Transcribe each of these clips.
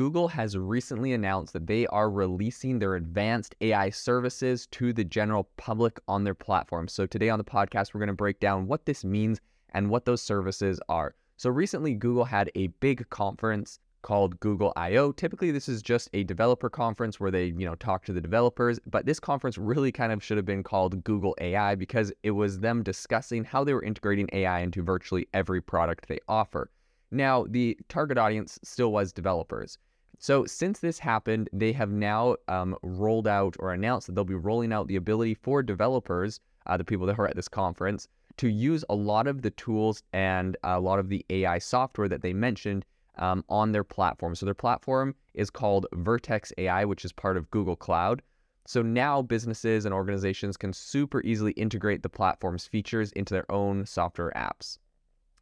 Google has recently announced that they are releasing their advanced AI services to the general public on their platform. So, today on the podcast, we're going to break down what this means and what those services are. So, recently, Google had a big conference called Google I/O. Typically, this is just a developer conference where they, you know, talk to the developers, but this conference really kind of should have been called Google AI because it was them discussing how they were integrating AI into virtually every product they offer. Now, the target audience still was developers. So, since this happened, they have now um, rolled out or announced that they'll be rolling out the ability for developers, uh, the people that are at this conference, to use a lot of the tools and a lot of the AI software that they mentioned um, on their platform. So, their platform is called Vertex AI, which is part of Google Cloud. So now businesses and organizations can super easily integrate the platform's features into their own software apps.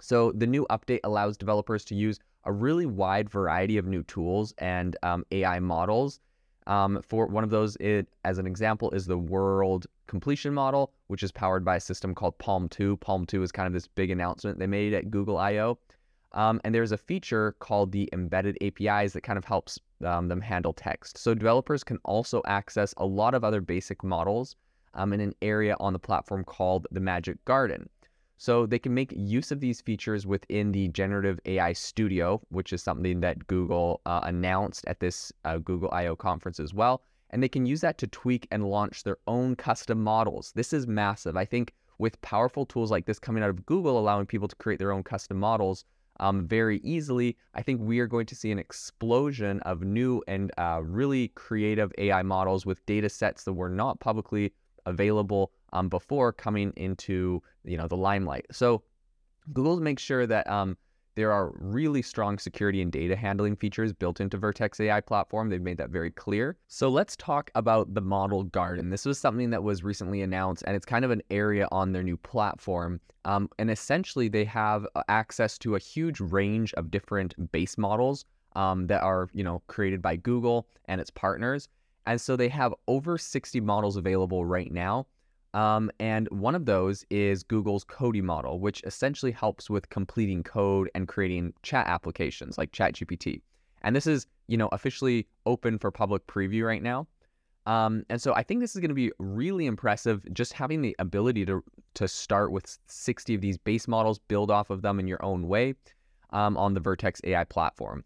So the new update allows developers to use a really wide variety of new tools and um, AI models. Um, for one of those, it, as an example, is the World Completion Model, which is powered by a system called PaLM 2. PaLM 2 is kind of this big announcement they made at Google I/O. Um, and there's a feature called the embedded APIs that kind of helps um, them handle text. So developers can also access a lot of other basic models um, in an area on the platform called the Magic Garden. So they can make use of these features within the Generative AI Studio, which is something that Google uh, announced at this uh, Google I/O conference as well. And they can use that to tweak and launch their own custom models. This is massive. I think with powerful tools like this coming out of Google, allowing people to create their own custom models um, very easily, I think we are going to see an explosion of new and uh, really creative AI models with data sets that were not publicly available um, before coming into you know the limelight. So Google makes sure that um, there are really strong security and data handling features built into Vertex AI platform. They've made that very clear. So let's talk about the model garden. This was something that was recently announced, and it's kind of an area on their new platform. Um, and essentially, they have uh, access to a huge range of different base models um, that are you know created by Google and its partners. And so they have over 60 models available right now. Um, and one of those is Google's Codey model, which essentially helps with completing code and creating chat applications like ChatGPT. And this is, you know, officially open for public preview right now. Um, and so I think this is going to be really impressive. Just having the ability to to start with 60 of these base models, build off of them in your own way um, on the Vertex AI platform.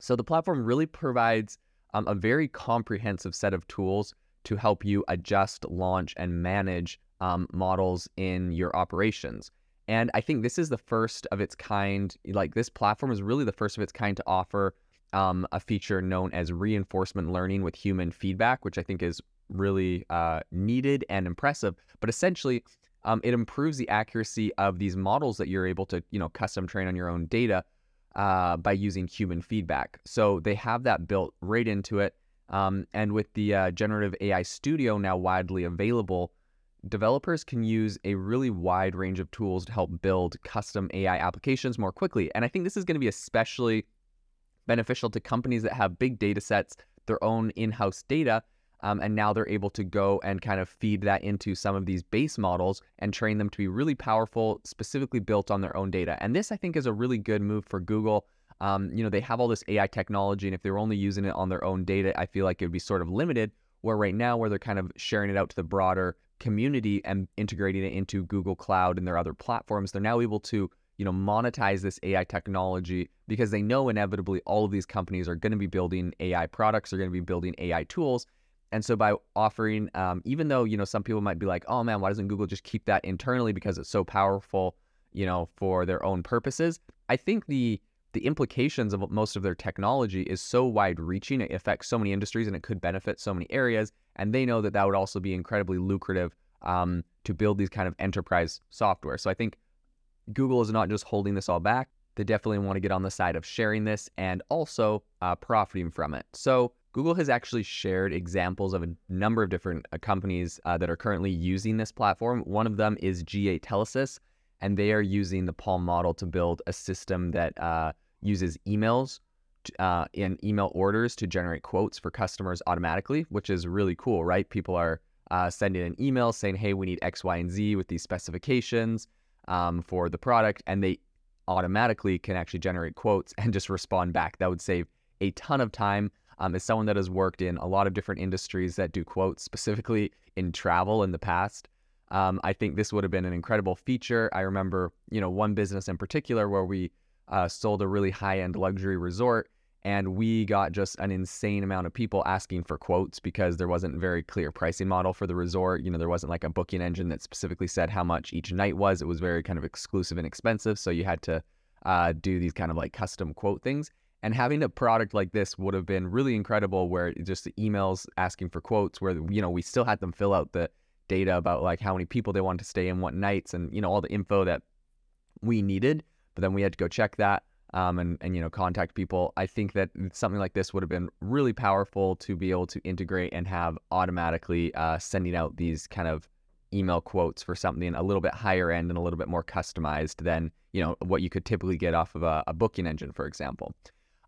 So the platform really provides um, a very comprehensive set of tools to help you adjust, launch, and manage um, models in your operations. And I think this is the first of its kind. Like this platform is really the first of its kind to offer um, a feature known as reinforcement learning with human feedback, which I think is really uh, needed and impressive. But essentially, um, it improves the accuracy of these models that you're able to, you know, custom train on your own data uh, by using human feedback. So they have that built right into it. Um, and with the uh, generative AI studio now widely available, developers can use a really wide range of tools to help build custom AI applications more quickly. And I think this is going to be especially beneficial to companies that have big data sets, their own in house data, um, and now they're able to go and kind of feed that into some of these base models and train them to be really powerful, specifically built on their own data. And this, I think, is a really good move for Google. Um, you know, they have all this AI technology, and if they were only using it on their own data, I feel like it would be sort of limited. Where right now, where they're kind of sharing it out to the broader community and integrating it into Google Cloud and their other platforms, they're now able to you know monetize this AI technology because they know inevitably all of these companies are going to be building AI products, are going to be building AI tools, and so by offering, um, even though you know some people might be like, "Oh man, why doesn't Google just keep that internally because it's so powerful, you know, for their own purposes?" I think the the implications of most of their technology is so wide-reaching; it affects so many industries and it could benefit so many areas. And they know that that would also be incredibly lucrative um, to build these kind of enterprise software. So I think Google is not just holding this all back; they definitely want to get on the side of sharing this and also uh, profiting from it. So Google has actually shared examples of a number of different uh, companies uh, that are currently using this platform. One of them is GA Telesis, and they are using the PaLM model to build a system that uh, uses emails uh, and email orders to generate quotes for customers automatically, which is really cool, right? People are uh, sending an email saying, hey, we need X, Y, and Z with these specifications um, for the product, and they automatically can actually generate quotes and just respond back. That would save a ton of time. Um, as someone that has worked in a lot of different industries that do quotes, specifically in travel in the past, um, I think this would have been an incredible feature. I remember, you know, one business in particular where we uh, sold a really high-end luxury resort, and we got just an insane amount of people asking for quotes because there wasn't very clear pricing model for the resort. You know, there wasn't like a booking engine that specifically said how much each night was. It was very kind of exclusive and expensive, so you had to uh, do these kind of like custom quote things. And having a product like this would have been really incredible, where just the emails asking for quotes, where you know we still had them fill out the data about like how many people they wanted to stay in what nights, and you know all the info that we needed. But then we had to go check that um, and and you know contact people. I think that something like this would have been really powerful to be able to integrate and have automatically uh, sending out these kind of email quotes for something a little bit higher end and a little bit more customized than you know what you could typically get off of a, a booking engine, for example.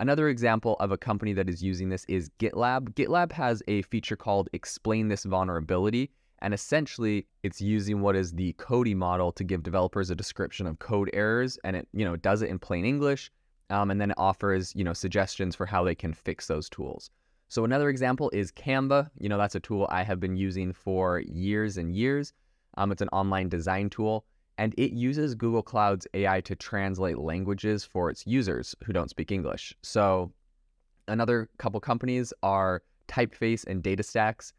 Another example of a company that is using this is GitLab. GitLab has a feature called Explain This Vulnerability, and essentially, it's using what is the Codey model to give developers a description of code errors, and it you know does it in plain English, um, and then it offers you know suggestions for how they can fix those tools. So another example is Canva. You know that's a tool I have been using for years and years. Um, it's an online design tool, and it uses Google Cloud's AI to translate languages for its users who don't speak English. So another couple companies are Typeface and DataStax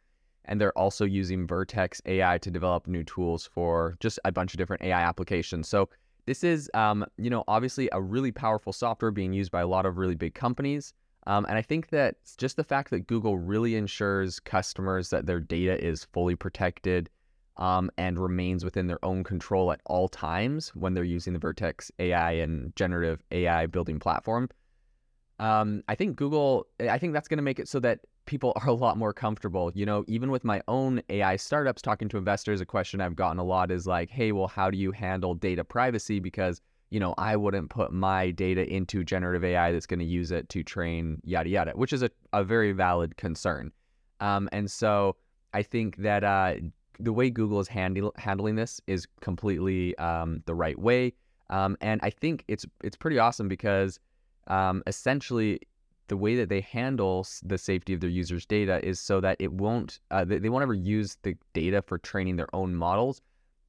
and they're also using Vertex AI to develop new tools for just a bunch of different AI applications. So this is, um, you know, obviously a really powerful software being used by a lot of really big companies. Um, and I think that just the fact that Google really ensures customers that their data is fully protected um, and remains within their own control at all times when they're using the Vertex AI and generative AI building platform. Um, I think Google, I think that's going to make it so that people are a lot more comfortable. You know, even with my own AI startups, talking to investors, a question I've gotten a lot is like, hey, well, how do you handle data privacy? Because, you know, I wouldn't put my data into generative AI that's going to use it to train yada yada, which is a, a very valid concern. Um, and so I think that uh, the way Google is handle, handling this is completely um, the right way. Um, and I think it's it's pretty awesome because um, essentially the way that they handle the safety of their users' data is so that it won't, uh, they, they won't ever use the data for training their own models.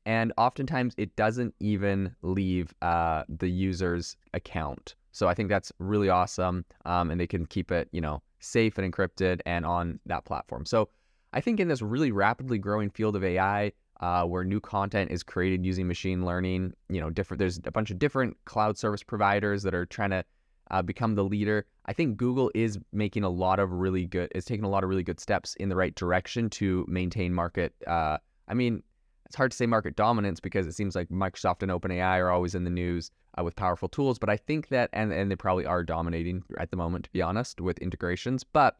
And oftentimes it doesn't even leave uh, the user's account. So I think that's really awesome. Um, and they can keep it, you know, safe and encrypted and on that platform. So I think in this really rapidly growing field of AI, uh, where new content is created using machine learning, you know, different, there's a bunch of different cloud service providers that are trying to uh, become the leader. I think Google is making a lot of really good, is taking a lot of really good steps in the right direction to maintain market. Uh, I mean, it's hard to say market dominance because it seems like Microsoft and OpenAI are always in the news uh, with powerful tools. But I think that, and, and they probably are dominating at the moment, to be honest, with integrations. But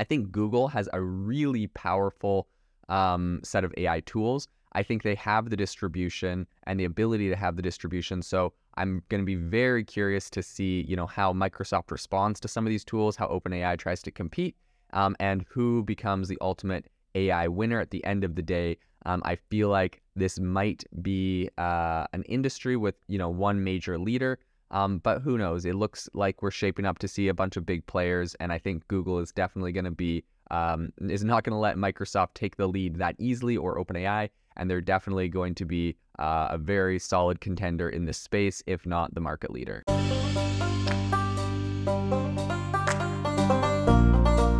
I think Google has a really powerful um, set of AI tools. I think they have the distribution and the ability to have the distribution. So I'm going to be very curious to see, you know, how Microsoft responds to some of these tools, how OpenAI tries to compete, um, and who becomes the ultimate AI winner at the end of the day. Um, I feel like this might be uh, an industry with, you know, one major leader. Um, but who knows? It looks like we're shaping up to see a bunch of big players, and I think Google is definitely going to be um, is not going to let Microsoft take the lead that easily or OpenAI and they're definitely going to be uh, a very solid contender in this space, if not the market leader.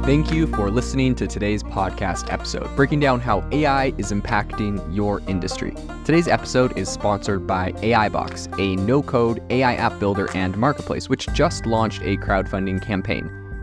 Thank you for listening to today's podcast episode, breaking down how AI is impacting your industry. Today's episode is sponsored by AIbox, a no code AI app builder and marketplace, which just launched a crowdfunding campaign.